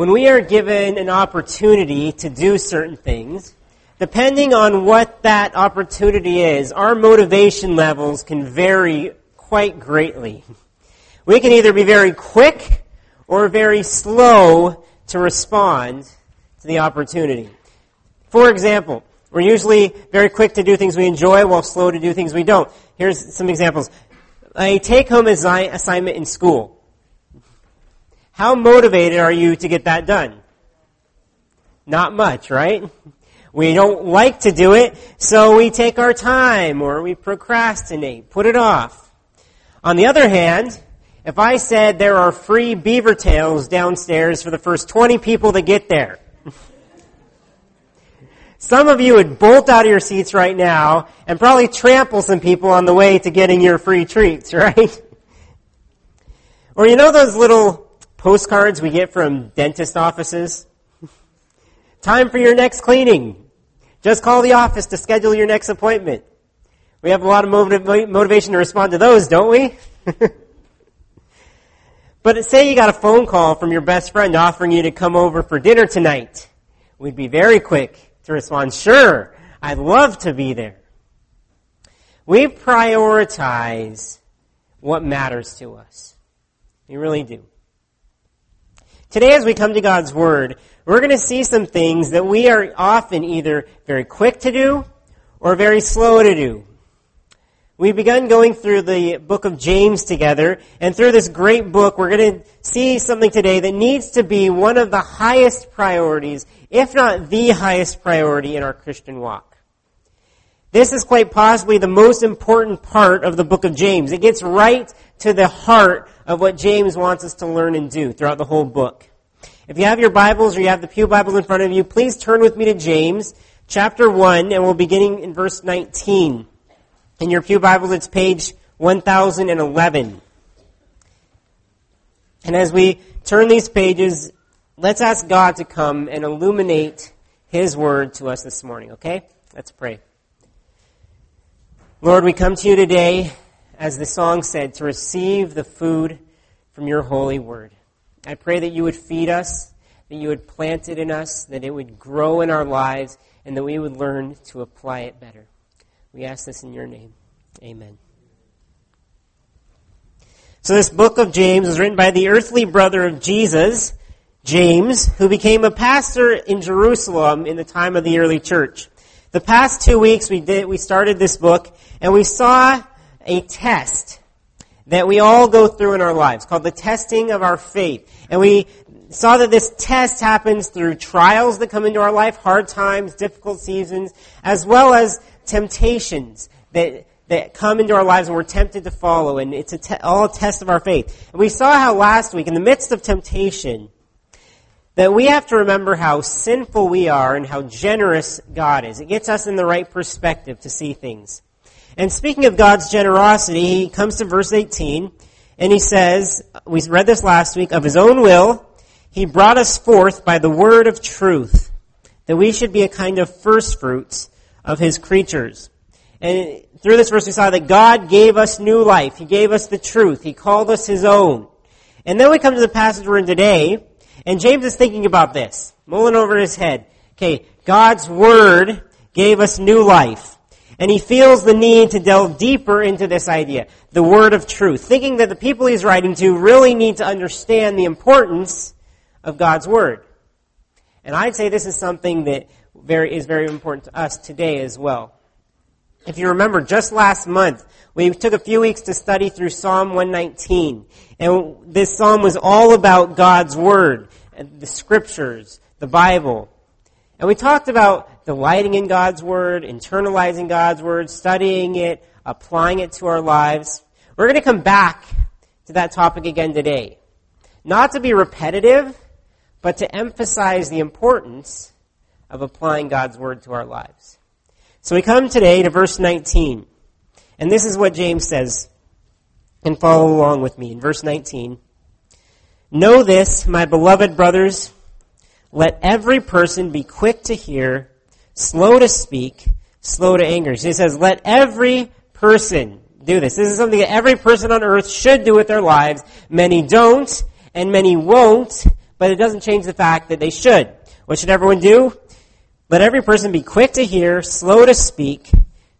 when we are given an opportunity to do certain things, depending on what that opportunity is, our motivation levels can vary quite greatly. We can either be very quick or very slow to respond to the opportunity. For example, we're usually very quick to do things we enjoy while slow to do things we don't. Here's some examples. A take-home assignment in school. How motivated are you to get that done? Not much, right? We don't like to do it, so we take our time or we procrastinate, put it off. On the other hand, if I said there are free beaver tails downstairs for the first 20 people that get there, some of you would bolt out of your seats right now and probably trample some people on the way to getting your free treats, right? or you know those little postcards we get from dentist offices. Time for your next cleaning. Just call the office to schedule your next appointment. We have a lot of motivation to respond to those, don't we? but say you got a phone call from your best friend offering you to come over for dinner tonight. We'd be very quick to respond, sure, I'd love to be there. We prioritize what matters to us. We really do. Today, as we come to God's Word, we're going to see some things that we are often either very quick to do or very slow to do. We've begun going through the book of James together, and through this great book, we're going to see something today that needs to be one of the highest priorities, if not the highest priority in our Christian walk. This is quite possibly the most important part of the book of James. It gets right to the heart of what James wants us to learn and do throughout the whole book. If you have your Bibles or you have the Pew Bibles in front of you, please turn with me to James chapter 1 and we'll be beginning in verse 19. In your Pew Bibles, it's page 1011. And as we turn these pages, let's ask God to come and illuminate His Word to us this morning, okay? Let's pray. Lord, we come to you today as the song said, to receive the food from your holy word. I pray that you would feed us, that you would plant it in us, that it would grow in our lives, and that we would learn to apply it better. We ask this in your name. Amen. So this book of James was written by the earthly brother of Jesus, James, who became a pastor in Jerusalem in the time of the early church. The past two weeks we did, we started this book and we saw a test that we all go through in our lives called the testing of our faith. And we saw that this test happens through trials that come into our life, hard times, difficult seasons, as well as temptations that, that come into our lives and we're tempted to follow. And it's a te- all a test of our faith. And we saw how last week, in the midst of temptation, that we have to remember how sinful we are and how generous God is. It gets us in the right perspective to see things. And speaking of God's generosity, he comes to verse 18 and he says, we read this last week, of his own will, he brought us forth by the word of truth, that we should be a kind of first fruits of his creatures. And through this verse we saw that God gave us new life. He gave us the truth. He called us his own. And then we come to the passage we're in today, and James is thinking about this, mulling over his head. Okay, God's word gave us new life. And he feels the need to delve deeper into this idea, the word of truth, thinking that the people he's writing to really need to understand the importance of God's word. And I'd say this is something that very, is very important to us today as well. If you remember, just last month, we took a few weeks to study through Psalm 119. And this psalm was all about God's Word, the Scriptures, the Bible. And we talked about delighting in God's Word, internalizing God's Word, studying it, applying it to our lives. We're going to come back to that topic again today. Not to be repetitive, but to emphasize the importance of applying God's Word to our lives. So we come today to verse 19. And this is what James says. And follow along with me in verse 19. Know this, my beloved brothers let every person be quick to hear, slow to speak, slow to anger. So he says, let every person do this. This is something that every person on earth should do with their lives. Many don't, and many won't, but it doesn't change the fact that they should. What should everyone do? Let every person be quick to hear, slow to speak,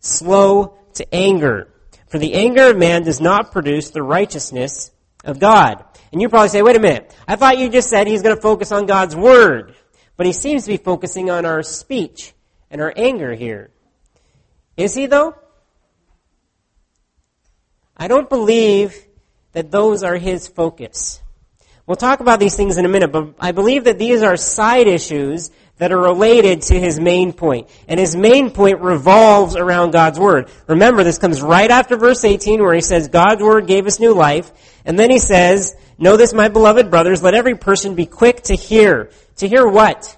slow to anger. For the anger of man does not produce the righteousness of God. And you probably say, wait a minute, I thought you just said he's going to focus on God's word. But he seems to be focusing on our speech and our anger here. Is he though? I don't believe that those are his focus. We'll talk about these things in a minute, but I believe that these are side issues that are related to his main point. And his main point revolves around God's Word. Remember, this comes right after verse 18 where he says, God's Word gave us new life. And then he says, Know this, my beloved brothers, let every person be quick to hear. To hear what?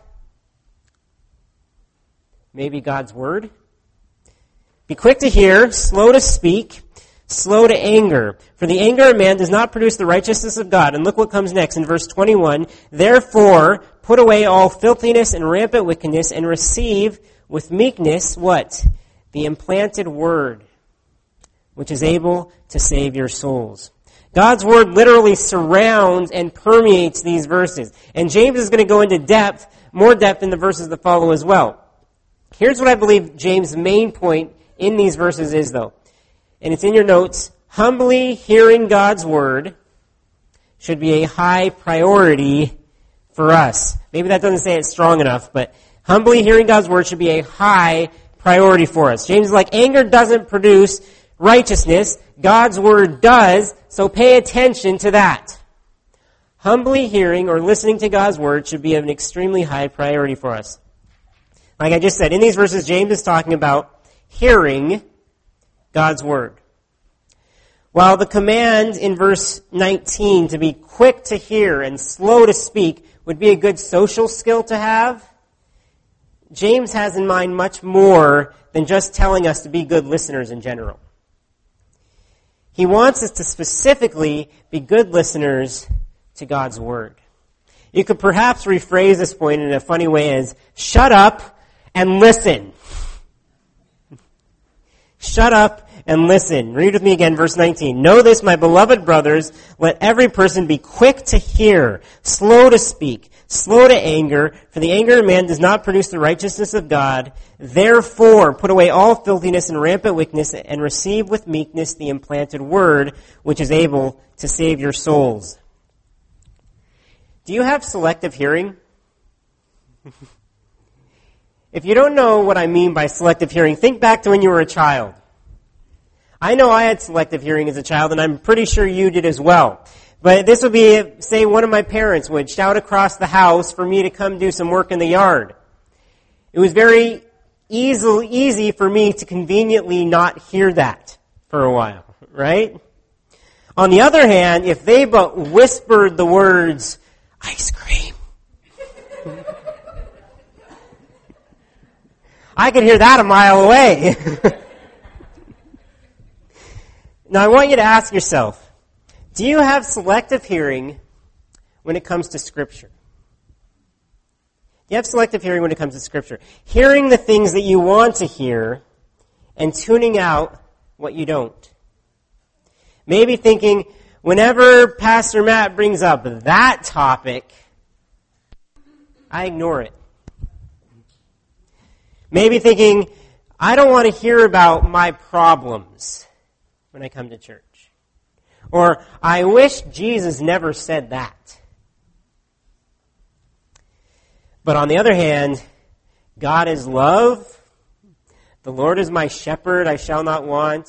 Maybe God's Word? Be quick to hear, slow to speak, slow to anger. For the anger of man does not produce the righteousness of God. And look what comes next in verse 21. Therefore, Put away all filthiness and rampant wickedness and receive with meekness what? The implanted word, which is able to save your souls. God's word literally surrounds and permeates these verses. And James is going to go into depth, more depth in the verses that follow as well. Here's what I believe James' main point in these verses is though. And it's in your notes. Humbly hearing God's word should be a high priority for us. Maybe that doesn't say it strong enough, but humbly hearing God's word should be a high priority for us. James is like, anger doesn't produce righteousness. God's word does, so pay attention to that. Humbly hearing or listening to God's word should be of an extremely high priority for us. Like I just said, in these verses, James is talking about hearing God's word. While the command in verse 19 to be quick to hear and slow to speak would be a good social skill to have, James has in mind much more than just telling us to be good listeners in general. He wants us to specifically be good listeners to God's Word. You could perhaps rephrase this point in a funny way as, shut up and listen. shut up and listen. Read with me again, verse 19. Know this, my beloved brothers, let every person be quick to hear, slow to speak, slow to anger, for the anger of man does not produce the righteousness of God. Therefore, put away all filthiness and rampant wickedness, and receive with meekness the implanted word, which is able to save your souls. Do you have selective hearing? if you don't know what I mean by selective hearing, think back to when you were a child. I know I had selective hearing as a child, and I'm pretty sure you did as well. But this would be, say, one of my parents would shout across the house for me to come do some work in the yard. It was very easy, easy for me to conveniently not hear that for a while, right? On the other hand, if they but whispered the words, ice cream, I could hear that a mile away. Now I want you to ask yourself, do you have selective hearing when it comes to Scripture? You have selective hearing when it comes to Scripture? Hearing the things that you want to hear and tuning out what you don't. Maybe thinking, whenever Pastor Matt brings up that topic, I ignore it. Maybe thinking, I don't want to hear about my problems when I come to church. Or, I wish Jesus never said that. But on the other hand, God is love. The Lord is my shepherd, I shall not want.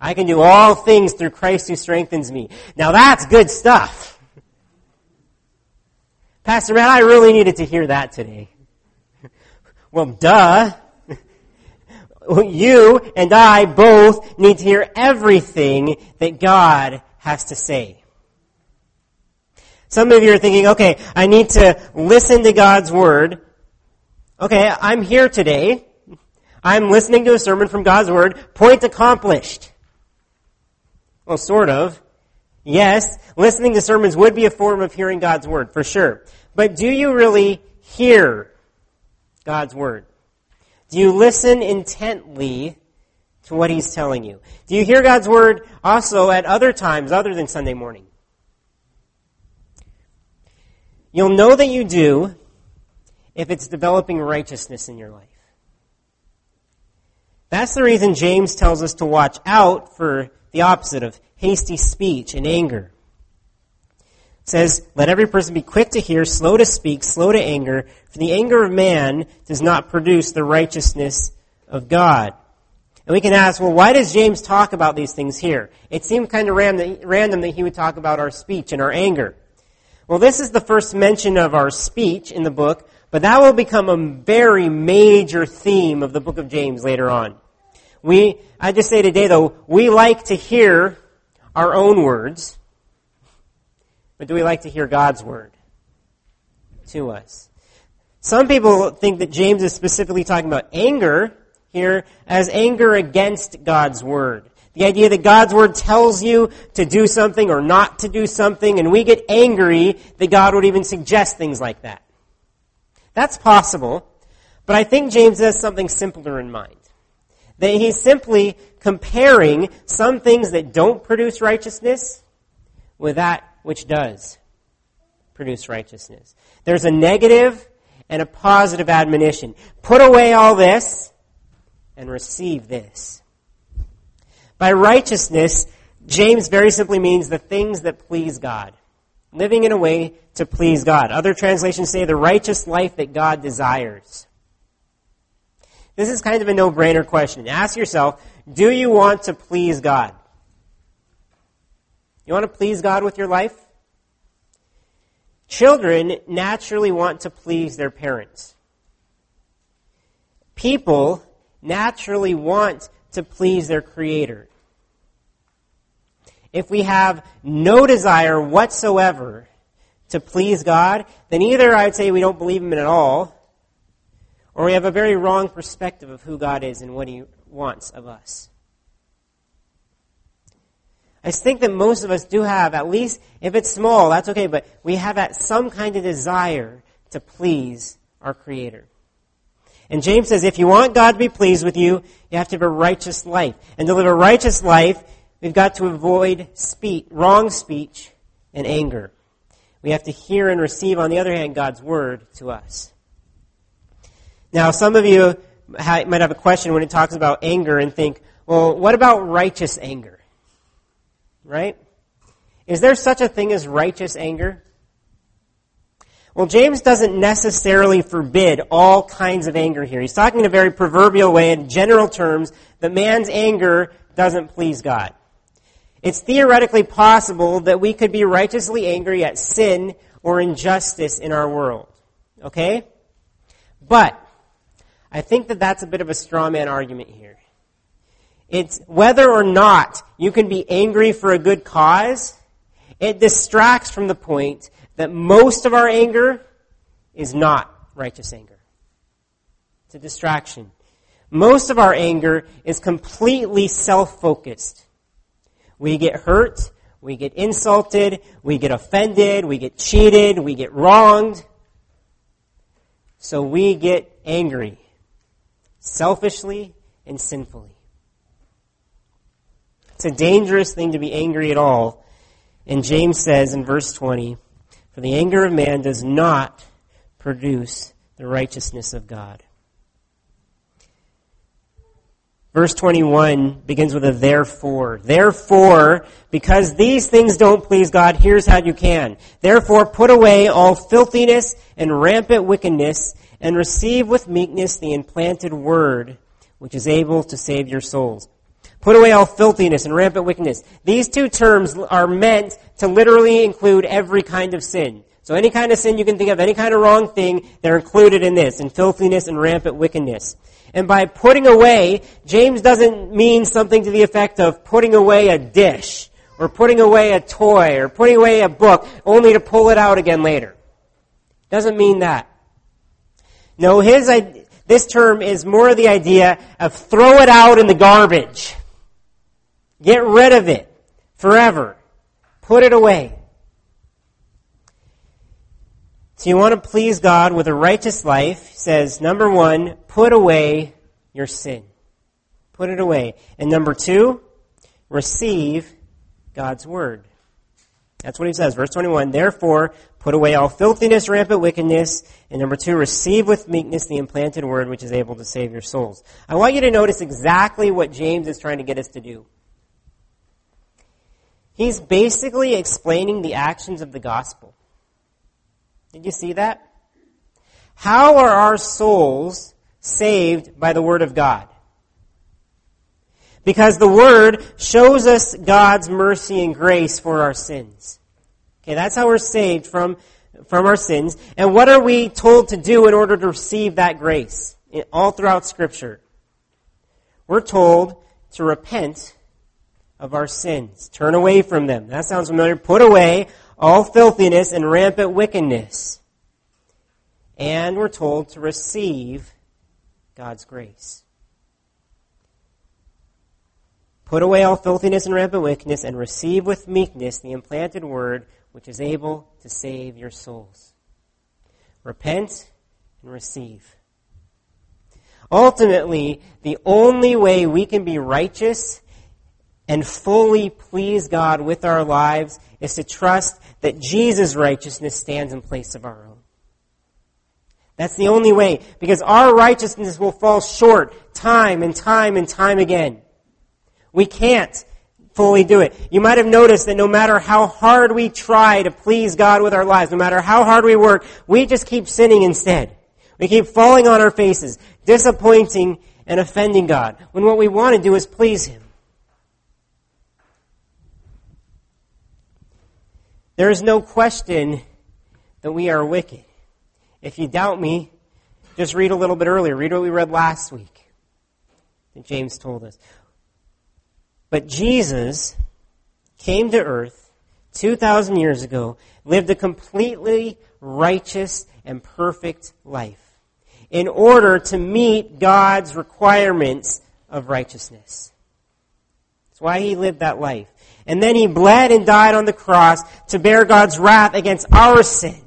I can do all things through Christ who strengthens me. Now that's good stuff. Pastor Matt, I really needed to hear that today. Well, duh you and I both need to hear everything that God has to say. Some of you are thinking, okay, I need to listen to God's Word. Okay, I'm here today. I'm listening to a sermon from God's Word. Point accomplished. Well, sort of. Yes, listening to sermons would be a form of hearing God's Word, for sure. But do you really hear God's Word? Do you listen intently to what he's telling you? Do you hear God's word also at other times other than Sunday morning? You'll know that you do if it's developing righteousness in your life. That's the reason James tells us to watch out for the opposite of hasty speech and anger. Says, Let every person be quick to hear, slow to speak, slow to anger, for the anger of man does not produce the righteousness of God. And we can ask, well, why does James talk about these things here? It seemed kind of random that he would talk about our speech and our anger. Well, this is the first mention of our speech in the book, but that will become a very major theme of the book of James later on. We, I just say today though, we like to hear our own words, but do we like to hear God's word to us? Some people think that James is specifically talking about anger here as anger against God's word. The idea that God's word tells you to do something or not to do something, and we get angry that God would even suggest things like that. That's possible, but I think James has something simpler in mind. That he's simply comparing some things that don't produce righteousness with that which does produce righteousness. There's a negative and a positive admonition. Put away all this and receive this. By righteousness, James very simply means the things that please God. Living in a way to please God. Other translations say the righteous life that God desires. This is kind of a no-brainer question. Ask yourself, do you want to please God? You want to please God with your life? Children naturally want to please their parents. People naturally want to please their Creator. If we have no desire whatsoever to please God, then either I'd say we don't believe Him at all, or we have a very wrong perspective of who God is and what He wants of us. I think that most of us do have, at least if it's small, that's okay, but we have that some kind of desire to please our Creator. And James says if you want God to be pleased with you, you have to have a righteous life. And to live a righteous life, we've got to avoid speech, wrong speech and anger. We have to hear and receive, on the other hand, God's word to us. Now, some of you might have a question when it talks about anger and think, well, what about righteous anger? Right? Is there such a thing as righteous anger? Well, James doesn't necessarily forbid all kinds of anger here. He's talking in a very proverbial way, in general terms, that man's anger doesn't please God. It's theoretically possible that we could be righteously angry at sin or injustice in our world. Okay? But, I think that that's a bit of a straw man argument here. It's whether or not you can be angry for a good cause, it distracts from the point that most of our anger is not righteous anger. It's a distraction. Most of our anger is completely self-focused. We get hurt, we get insulted, we get offended, we get cheated, we get wronged. So we get angry, selfishly and sinfully. It's a dangerous thing to be angry at all. And James says in verse 20, For the anger of man does not produce the righteousness of God. Verse 21 begins with a therefore. Therefore, because these things don't please God, here's how you can. Therefore, put away all filthiness and rampant wickedness and receive with meekness the implanted word, which is able to save your souls. Put away all filthiness and rampant wickedness. These two terms are meant to literally include every kind of sin. So any kind of sin you can think of, any kind of wrong thing, they're included in this, in filthiness and rampant wickedness. And by putting away, James doesn't mean something to the effect of putting away a dish, or putting away a toy, or putting away a book, only to pull it out again later. Doesn't mean that. No, his, this term is more the idea of throw it out in the garbage. Get rid of it forever. Put it away. So you want to please God with a righteous life, says number one, put away your sin. Put it away. And number two, receive God's word. That's what he says. Verse 21, therefore, put away all filthiness, rampant wickedness, and number two, receive with meekness the implanted word which is able to save your souls. I want you to notice exactly what James is trying to get us to do. He's basically explaining the actions of the gospel. Did you see that? How are our souls saved by the Word of God? Because the Word shows us God's mercy and grace for our sins. Okay, that's how we're saved from, from our sins. And what are we told to do in order to receive that grace? All throughout Scripture. We're told to repent of our sins. Turn away from them. That sounds familiar. Put away all filthiness and rampant wickedness. And we're told to receive God's grace. Put away all filthiness and rampant wickedness, and receive with meekness the implanted word which is able to save your souls. Repent and receive. Ultimately, the only way we can be righteous and fully please God with our lives is to trust that Jesus' righteousness stands in place of our own. That's the only way, because our righteousness will fall short time and time and time again. We can't fully do it. You might have noticed that no matter how hard we try to please God with our lives, no matter how hard we work, we just keep sinning instead. We keep falling on our faces, disappointing and offending God, when what we want to do is please Him. There is no question that we are wicked. If you doubt me, just read a little bit earlier. Read what we read last week that James told us. But Jesus came to earth 2,000 years ago, lived a completely righteous and perfect life in order to meet God's requirements of righteousness. That's why he lived that life. And then he bled and died on the cross to bear God's wrath against our sin.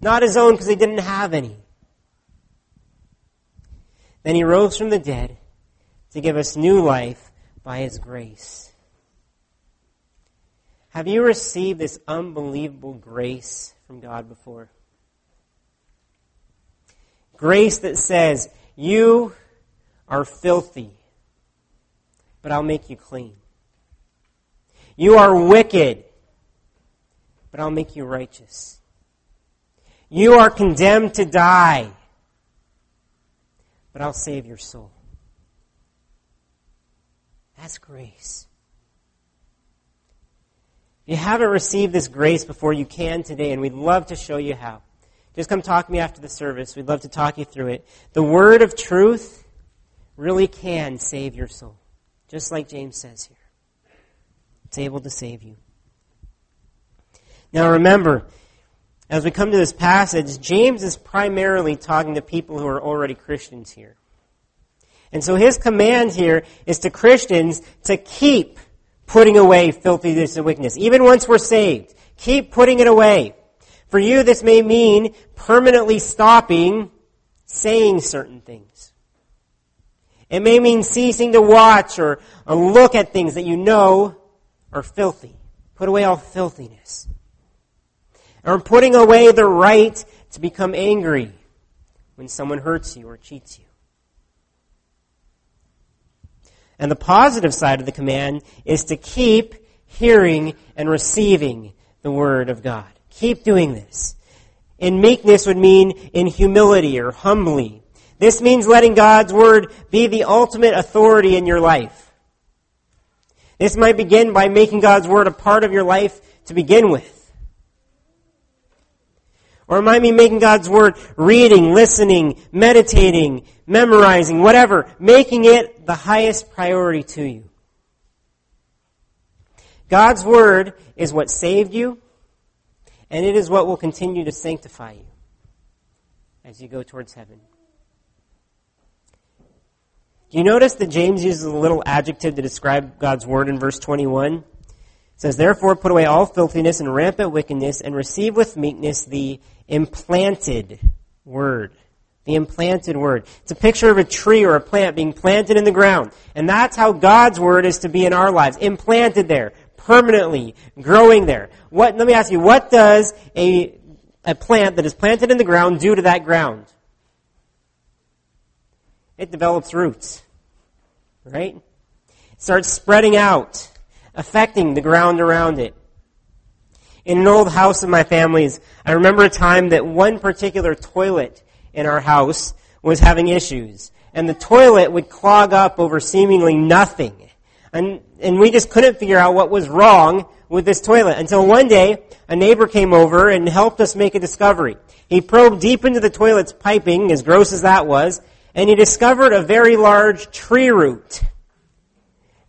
Not his own because he didn't have any. Then he rose from the dead to give us new life by His grace. Have you received this unbelievable grace from God before? Grace that says, You are filthy, but I'll make you clean. You are wicked, but I'll make you righteous. You are condemned to die, but I'll save your soul. That's grace. If you haven't received this grace before, you can today, and we'd love to show you how. Just come talk to me after the service. We'd love to talk you through it. The word of truth really can save your soul, just like James says here. It's able to save you. Now remember, as we come to this passage, James is primarily talking to people who are already Christians here. And so his command here is to Christians to keep putting away filthiness and wickedness. Even once we're saved, keep putting it away. For you, this may mean permanently stopping saying certain things. It may mean ceasing to watch or, look at things that you know are filthy. Put away all filthiness. Or putting away the right to become angry when someone hurts you or cheats you. And the positive side of the command is to keep hearing and receiving the Word of God. Keep doing this. In meekness would mean in humility or humbly. This means letting God's Word be the ultimate authority in your life. This might begin by making God's Word a part of your life to begin with. Or it might mean making God's Word reading, listening, meditating, memorizing, whatever, making it the highest priority to you. God's Word is what saved you, and it is what will continue to sanctify you as you go towards heaven. Do you notice that James uses a little adjective to describe God's Word in verse 21? It says, Therefore put away all filthiness and rampant wickedness, and receive with meekness the implanted Word the implanted word. It's a picture of a tree or a plant being planted in the ground. And that's how God's word is to be in our lives. Implanted there. permanently growing there. What, let me ask you, what does a, a plant that is planted in the ground do to that ground? It develops roots. Right? It starts spreading out, affecting the ground around it. In an old house of my family's, I remember a time that one particular toilet in our house was having issues. And the toilet would clog up over seemingly nothing. And, and we just couldn't figure out what was wrong with this toilet until one day a neighbor came over and helped us make a discovery. He probed deep into the toilet's piping, as gross as that was, and he discovered a very large tree root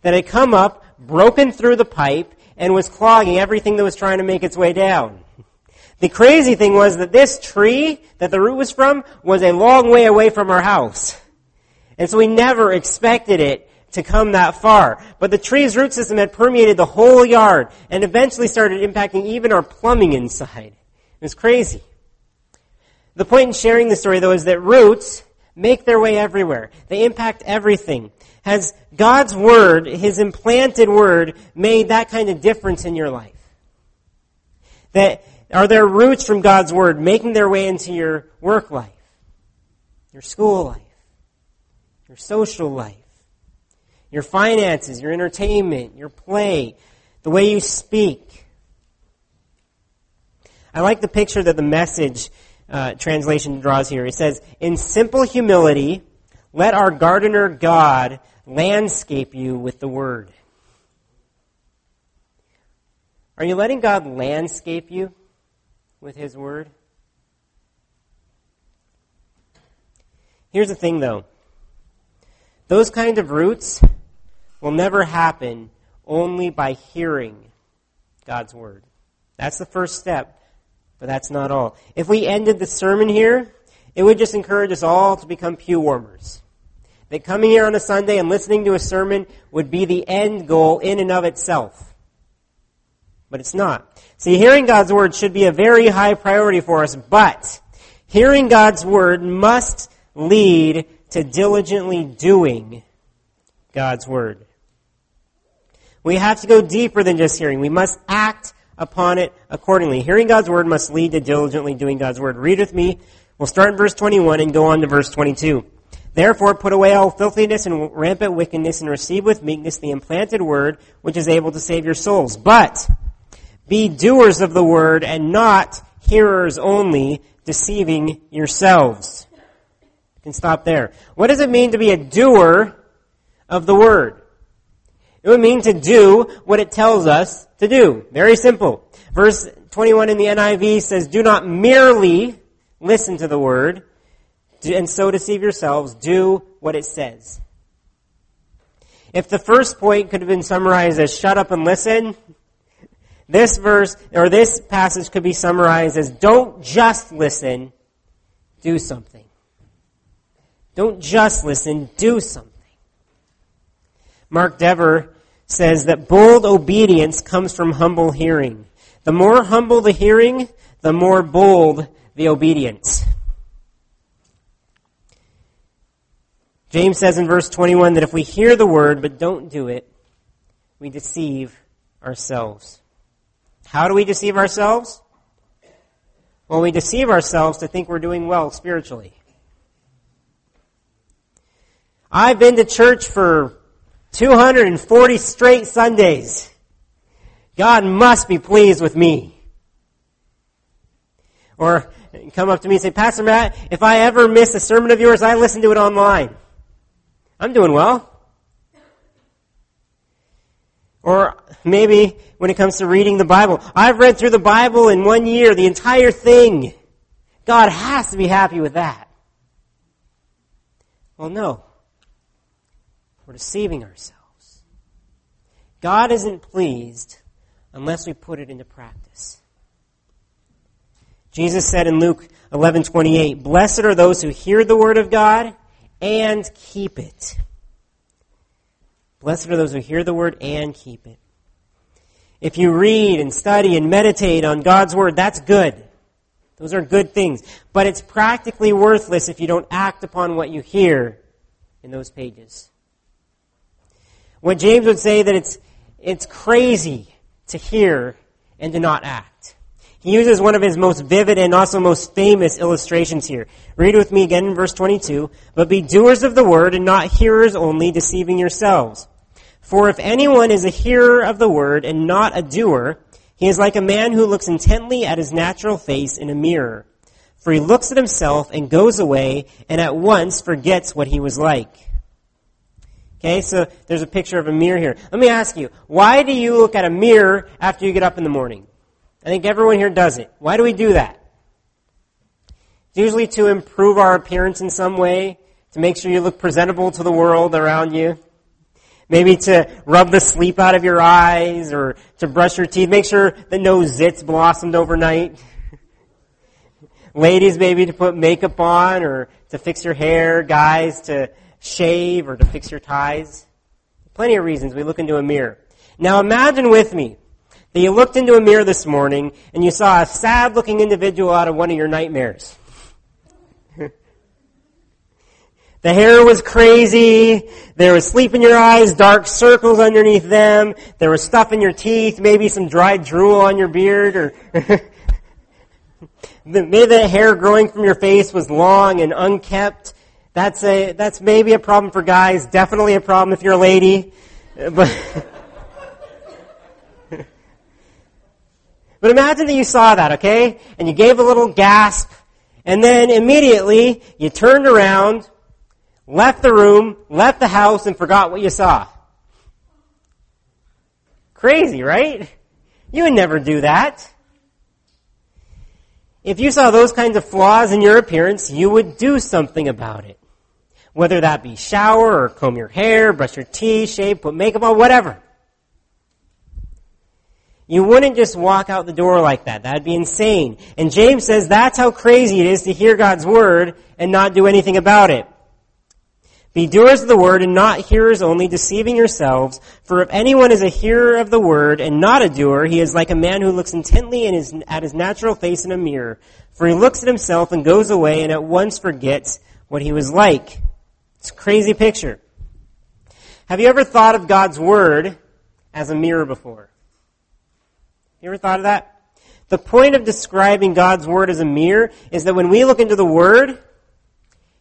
that had come up, broken through the pipe, and was clogging everything that was trying to make its way down. The crazy thing was that this tree that the root was from was a long way away from our house. And so we never expected it to come that far. But the tree's root system had permeated the whole yard and eventually started impacting even our plumbing inside. It was crazy. The point in sharing the story though is that roots make their way everywhere. They impact everything. Has God's Word, His implanted Word, made that kind of difference in your life? That, are there roots from God's Word making their way into your work life, your school life, your social life, your finances, your entertainment, your play, the way you speak? I like the picture that the message uh, translation draws here. It says, In simple humility, let our gardener God landscape you with the word. Are you letting God landscape you with his word? Here's the thing though. Those kind of roots will never happen only by hearing God's word. That's the first step, but that's not all. If we ended the sermon here, it would just encourage us all to become pew warmers. That coming here on a Sunday and listening to a sermon would be the end goal in and of itself. But it's not. See, hearing God's Word should be a very high priority for us, but hearing God's Word must lead to diligently doing God's Word. We have to go deeper than just hearing. We must act upon it accordingly. Hearing God's Word must lead to diligently doing God's Word. Read with me. We'll start in verse 21 and go on to verse 22. Therefore, put away all filthiness and rampant wickedness and receive with meekness the implanted word which is able to save your souls. But be doers of the word and not hearers only, deceiving yourselves. You can stop there. What does it mean to be a doer of the word? It would mean to do what it tells us to do. Very simple. Verse 21 in the NIV says, do not merely listen to the word, and so deceive yourselves. Do what it says. If the first point could have been summarized as shut up and listen, this verse, or this passage could be summarized as don't just listen, do something. Don't just listen, do something. Mark Dever says that bold obedience comes from humble hearing. The more humble the hearing, the more bold the obedience. James says in verse 21 that if we hear the word but don't do it, we deceive ourselves. How do we deceive ourselves? Well, we deceive ourselves to think we're doing well spiritually. I've been to church for 240 straight Sundays. God must be pleased with me. Or come up to me and say, Pastor Matt, if I ever miss a sermon of yours, I listen to it online. I'm doing well. Or maybe when it comes to reading the Bible, I've read through the Bible in one year, the entire thing. God has to be happy with that. Well, no. We're deceiving ourselves. God isn't pleased unless we put it into practice. Jesus said in Luke 11:28, "Blessed are those who hear the word of God and keep it. Blessed are those who hear the word and keep it. If you read and study and meditate on God's word, that's good. Those are good things. But it's practically worthless if you don't act upon what you hear in those pages. What James would say that it's, it's crazy to hear and to not act. He uses one of his most vivid and also most famous illustrations here. Read with me again in verse 22. But be doers of the word and not hearers only, deceiving yourselves. For if anyone is a hearer of the word and not a doer, he is like a man who looks intently at his natural face in a mirror. For he looks at himself and goes away and at once forgets what he was like. Okay, so there's a picture of a mirror here. Let me ask you, why do you look at a mirror after you get up in the morning? I think everyone here does it. Why do we do that? It's usually to improve our appearance in some way, to make sure you look presentable to the world around you. Maybe to rub the sleep out of your eyes or to brush your teeth. Make sure that no zits blossomed overnight. Ladies, maybe to put makeup on or to fix your hair. Guys, to shave or to fix your ties. Plenty of reasons we look into a mirror. Now imagine with me that you looked into a mirror this morning and you saw a sad looking individual out of one of your nightmares. the hair was crazy. There was sleep in your eyes, dark circles underneath them. There was stuff in your teeth, maybe some dried drool on your beard or maybe the hair growing from your face was long and unkept. That's a, that's maybe a problem for guys, definitely a problem if you're a lady. Uh, but But imagine that you saw that, okay? And you gave a little gasp, and then immediately you turned around, left the room, left the house, and forgot what you saw. Crazy, right? You would never do that. If you saw those kinds of flaws in your appearance, you would do something about it. Whether that be shower or comb your hair, brush your teeth, shave, put makeup on, whatever. You wouldn't just walk out the door like that. That'd be insane. And James says that's how crazy it is to hear God's word and not do anything about it. Be doers of the word and not hearers only, deceiving yourselves. For if anyone is a hearer of the word and not a doer, he is like a man who looks intently his, at his natural face in a mirror. For he looks at himself and goes away and at once forgets what he was like. It's a crazy picture. Have you ever thought of God's word as a mirror before? You ever thought of that? The point of describing God's Word as a mirror is that when we look into the Word,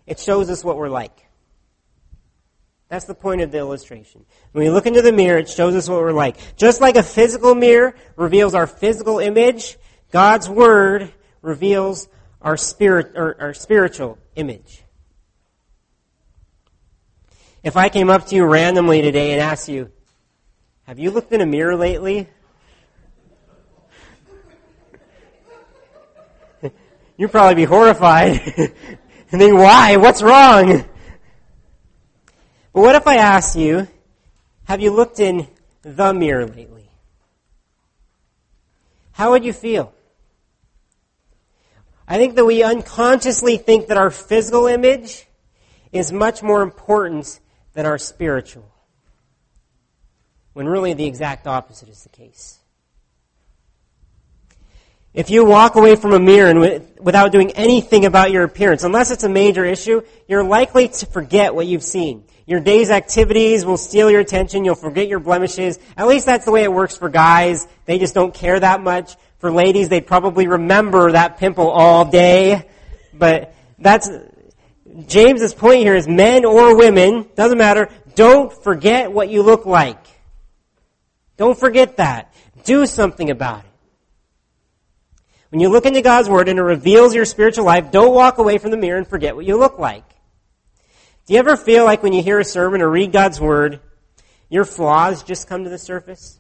it shows us what we're like. That's the point of the illustration. When we look into the mirror, it shows us what we're like. Just like a physical mirror reveals our physical image, God's Word reveals our spirit or our spiritual image. If I came up to you randomly today and asked you, have you looked in a mirror lately? You'd probably be horrified and think, why? What's wrong? But what if I asked you, have you looked in the mirror lately? How would you feel? I think that we unconsciously think that our physical image is much more important than are spiritual. When really the exact opposite is the case. If you walk away from a mirror and without doing anything about your appearance, unless it's a major issue, you're likely to forget what you've seen. Your day's activities will steal your attention. You'll forget your blemishes. At least that's the way it works for guys. They just don't care that much. For ladies, they probably remember that pimple all day. But that's, James's point here is men or women, doesn't matter, don't forget what you look like. Don't forget that. Do something about it. When you look into God's Word and it reveals your spiritual life, don't walk away from the mirror and forget what you look like. Do you ever feel like when you hear a sermon or read God's Word, your flaws just come to the surface?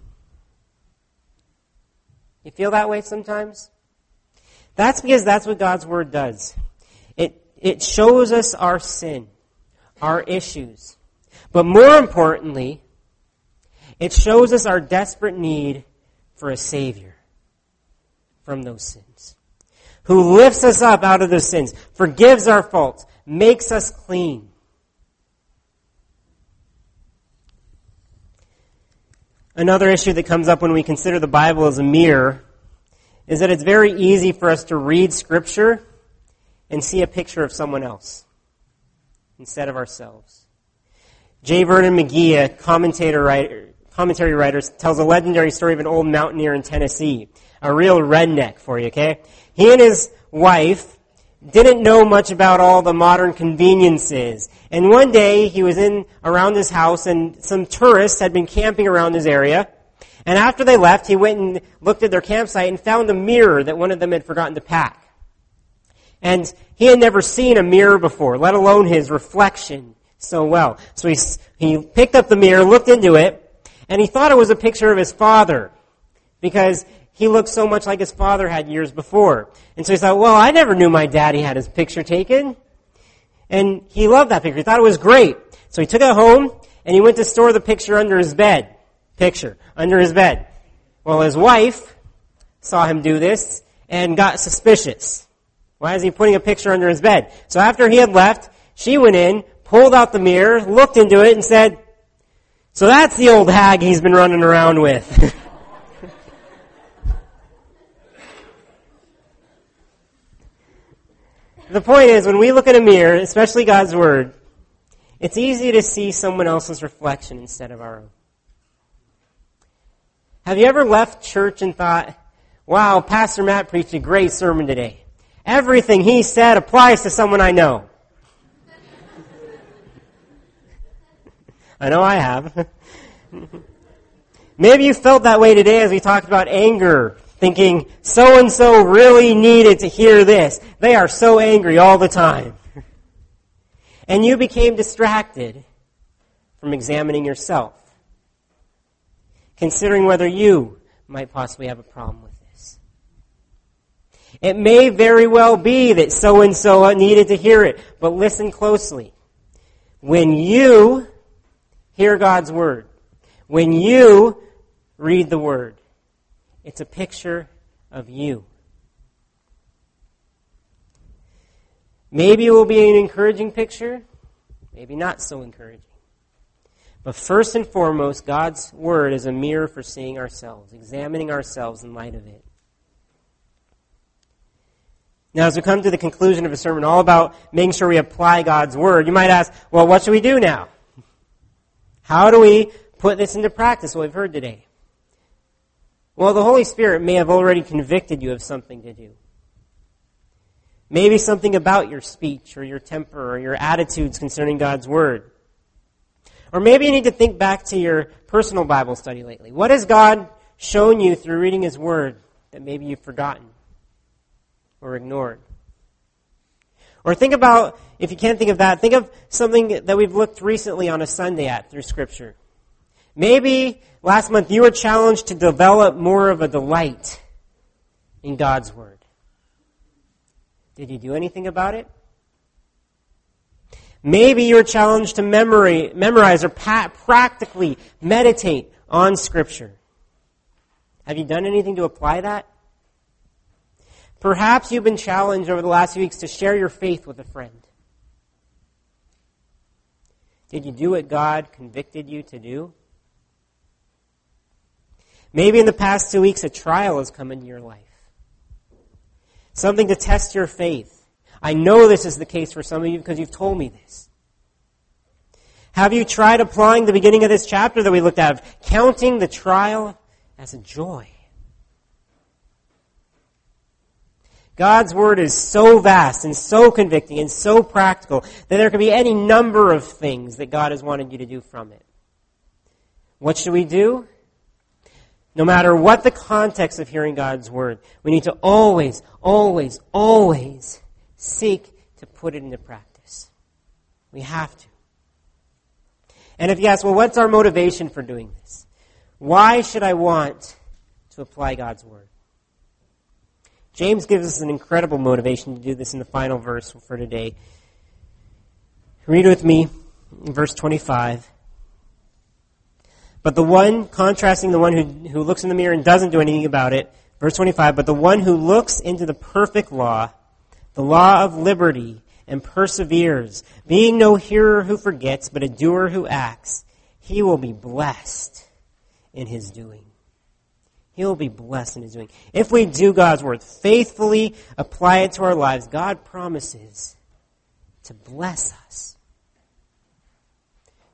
You feel that way sometimes? That's because that's what God's Word does. It, shows us our sin, our issues. But more importantly, it shows us our desperate need for a Savior from those sins, who lifts us up out of those sins, forgives our faults, makes us clean. Another issue that comes up when we consider the Bible as a mirror is that it's very easy for us to read Scripture and see a picture of someone else instead of ourselves. J. Vernon McGee, a commentator writer, commentary writer, tells a legendary story of an old mountaineer in Tennessee. A real redneck for you, okay? He and his wife didn't know much about all the modern conveniences. And one day he was in around his house and some tourists had been camping around his area. And after they left, he went and looked at their campsite and found a mirror that one of them had forgotten to pack. And he had never seen a mirror before, let alone his reflection so well. So he, he picked up the mirror, looked into it, and he thought it was a picture of his father because he looked so much like his father had years before. And so he thought, well, I never knew my daddy had his picture taken. And he loved that picture. He thought it was great. So he took it home and he went to store the picture under his bed. Picture. Under his bed. Well, his wife saw him do this and got suspicious. Why is he putting a picture under his bed? So after he had left, she went in, pulled out the mirror, looked into it, and said, So that's the old hag he's been running around with. the point is, when we look at a mirror, especially God's Word, it's easy to see someone else's reflection instead of our own. Have you ever left church and thought, wow, Pastor Matt preached a great sermon today? Everything he said applies to someone I know. I know I have. Maybe you felt that way today as we talked about anger, thinking so and so really needed to hear this. They are so angry all the time. And you became distracted from examining yourself, considering whether you might possibly have a problem it may very well be that so and so needed to hear it, but listen closely. When you hear God's Word, when you read the Word, it's a picture of you. Maybe it will be an encouraging picture, maybe not so encouraging. But first and foremost, God's Word is a mirror for seeing ourselves, examining ourselves in light of it. Now, as we come to the conclusion of a sermon all about making sure we apply God's Word, you might ask, well, what should we do now? How do we put this into practice, what we've heard today? Well, the Holy Spirit may have already convicted you of something to do. Maybe something about your speech or your temper or your attitudes concerning God's Word. Or maybe you need to think back to your personal Bible study lately. What has God shown you through reading His Word that maybe you've forgotten? Or ignored. Or think about, if you can't think of that, think of something that we've looked recently on a Sunday at through Scripture. Maybe last month you were challenged to develop more of a delight in God's Word. Did you do anything about it? Maybe you were challenged to memory, memorize or practically meditate on Scripture. Have you done anything to apply that? Perhaps you've been challenged over the last few weeks to share your faith with a friend. Did you do what God convicted you to do? Maybe in the past two weeks a trial has come into your life. Something to test your faith. I know this is the case for some of you because you've told me this. Have you tried applying the beginning of this chapter that we looked at, counting the trial as a joy? God's Word is so vast and so convicting and so practical that there can be any number of things that God has wanted you to do from it. What should we do? No matter what the context of hearing God's Word, we need to always, always, always seek to put it into practice. We have to. And if you ask, well, what's our motivation for doing this? Why should I want to apply God's Word? James gives us an incredible motivation to do this in the final verse for today. Read with me verse 25. But the one, contrasting the one who, who looks in the mirror and doesn't do anything about it, verse 25, but the one who looks into the perfect law, the law of liberty, and perseveres, being no hearer who forgets, but a doer who acts, he will be blessed in his doing. He'll be blessed in his doing. If we do God's word, faithfully apply it to our lives, God promises to bless us.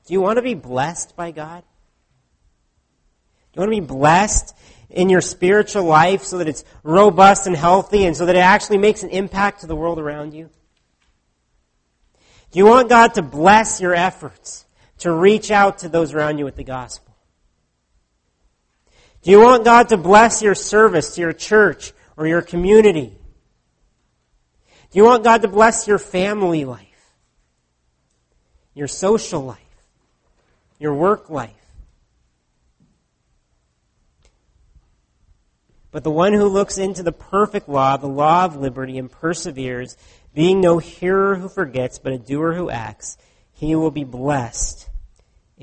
Do you want to be blessed by God? Do you want to be blessed in your spiritual life so that it's robust and healthy and so that it actually makes an impact to the world around you? Do you want God to bless your efforts to reach out to those around you with the gospel? Do you want God to bless your service to your church or your community? Do you want God to bless your family life, your social life, your work life? But the one who looks into the perfect law, the law of liberty, and perseveres, being no hearer who forgets, but a doer who acts, he will be blessed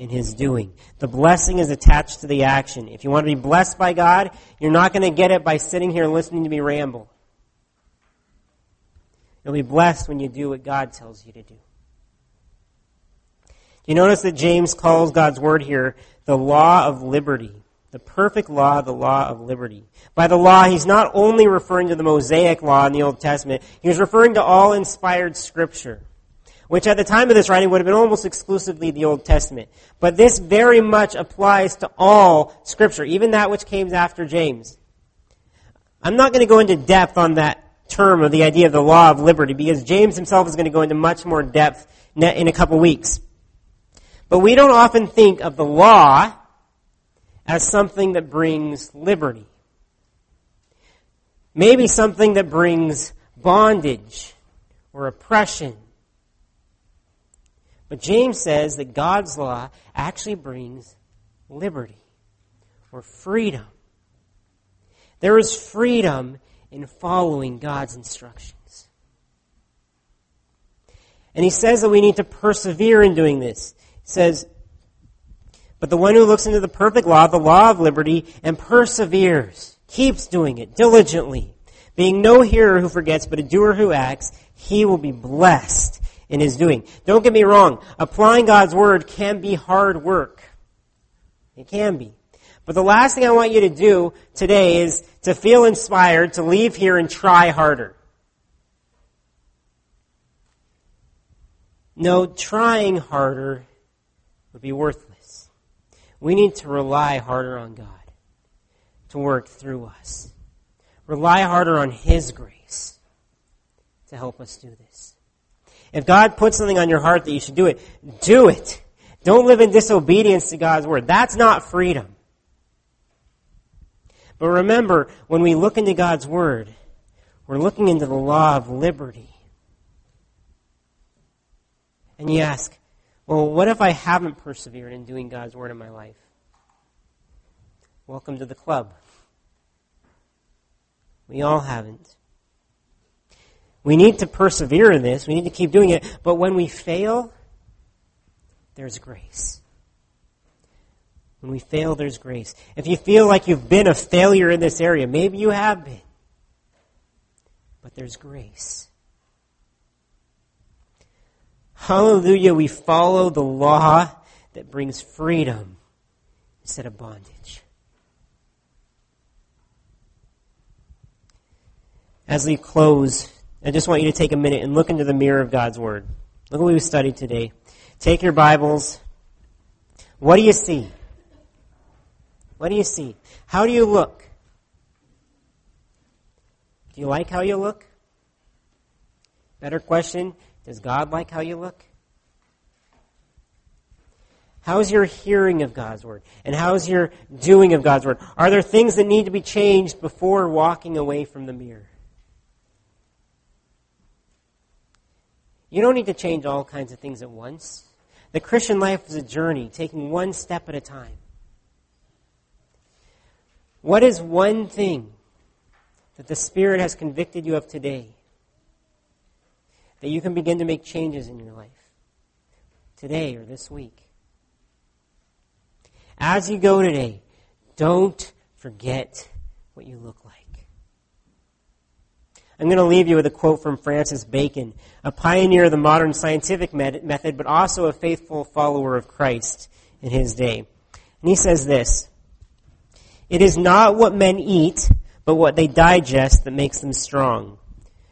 in his doing. The blessing is attached to the action. If you want to be blessed by God, you're not going to get it by sitting here listening to me ramble. You'll be blessed when you do what God tells you to do. You notice that James calls God's word here the law of liberty. The perfect law, the law of liberty. By the law, he's not only referring to the Mosaic law in the Old Testament, he's referring to all inspired scripture, which at the time of this writing would have been almost exclusively the Old Testament. But this very much applies to all scripture, even that which came after James. I'm not going to go into depth on that term of the idea of the law of liberty because James himself is going to go into much more depth in a couple weeks. But we don't often think of the law as something that brings liberty. Maybe something that brings bondage or oppression. But James says that God's law actually brings liberty or freedom. There is freedom in following God's instructions. And he says that we need to persevere in doing this. He says, but the one who looks into the perfect law, the law of liberty, and perseveres, keeps doing it diligently, being no hearer who forgets, but a doer who acts, he will be blessed in his doing. Don't get me wrong. Applying God's word can be hard work. It can be. But the last thing I want you to do today is to feel inspired to leave here and try harder. No, trying harder would be worthless. We need to rely harder on God to work through us. Rely harder on His grace to help us do this. If God puts something on your heart that you should do it, do it. Don't live in disobedience to God's word. That's not freedom. But remember, when we look into God's word, we're looking into the law of liberty. And you ask, well, what if I haven't persevered in doing God's word in my life? Welcome to the club. We all haven't. We need to persevere in this. We need to keep doing it. But when we fail, there's grace. When we fail, there's grace. If you feel like you've been a failure in this area, maybe you have been. But there's grace. Hallelujah, we follow the law that brings freedom instead of bondage. As we close, I just want you to take a minute and look into the mirror of God's Word. Look at what we studied today. Take your Bibles. What do you see? What do you see? How do you look? Do you like how you look? Better question does God like how you look? How's your hearing of God's Word? And how's your doing of God's Word? Are there things that need to be changed before walking away from the mirror? You don't need to change all kinds of things at once. The Christian life is a journey, taking one step at a time. What is one thing that the Spirit has convicted you of today that you can begin to make changes in your life today or this week. As you go today, don't forget what you look like. I'm going to leave you with a quote from Francis Bacon, a pioneer of the modern scientific method, but also a faithful follower of Christ in his day. And he says this It is not what men eat, but what they digest that makes them strong.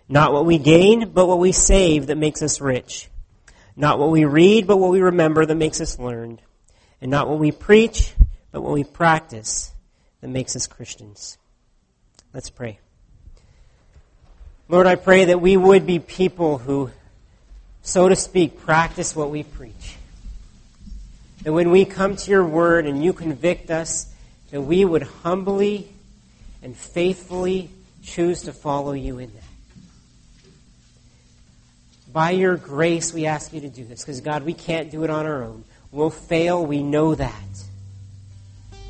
Not what we gain, but what we save that makes us rich. Not what we read, but what we remember that makes us learned. And not what we preach, but what we practice that makes us Christians. Let's pray. Lord, I pray that we would be people who, so to speak, practice what we preach. That when we come to your word and you convict us, that we would humbly and faithfully choose to follow you in that. By your grace, we ask you to do this, because God, we can't do it on our own. We'll fail, we know that.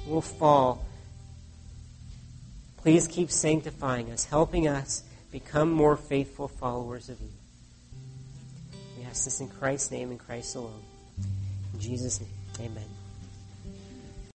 We'll fall. Please keep sanctifying us, helping us become more faithful followers of you. We ask this in Christ's name and Christ alone. In Jesus' name, amen.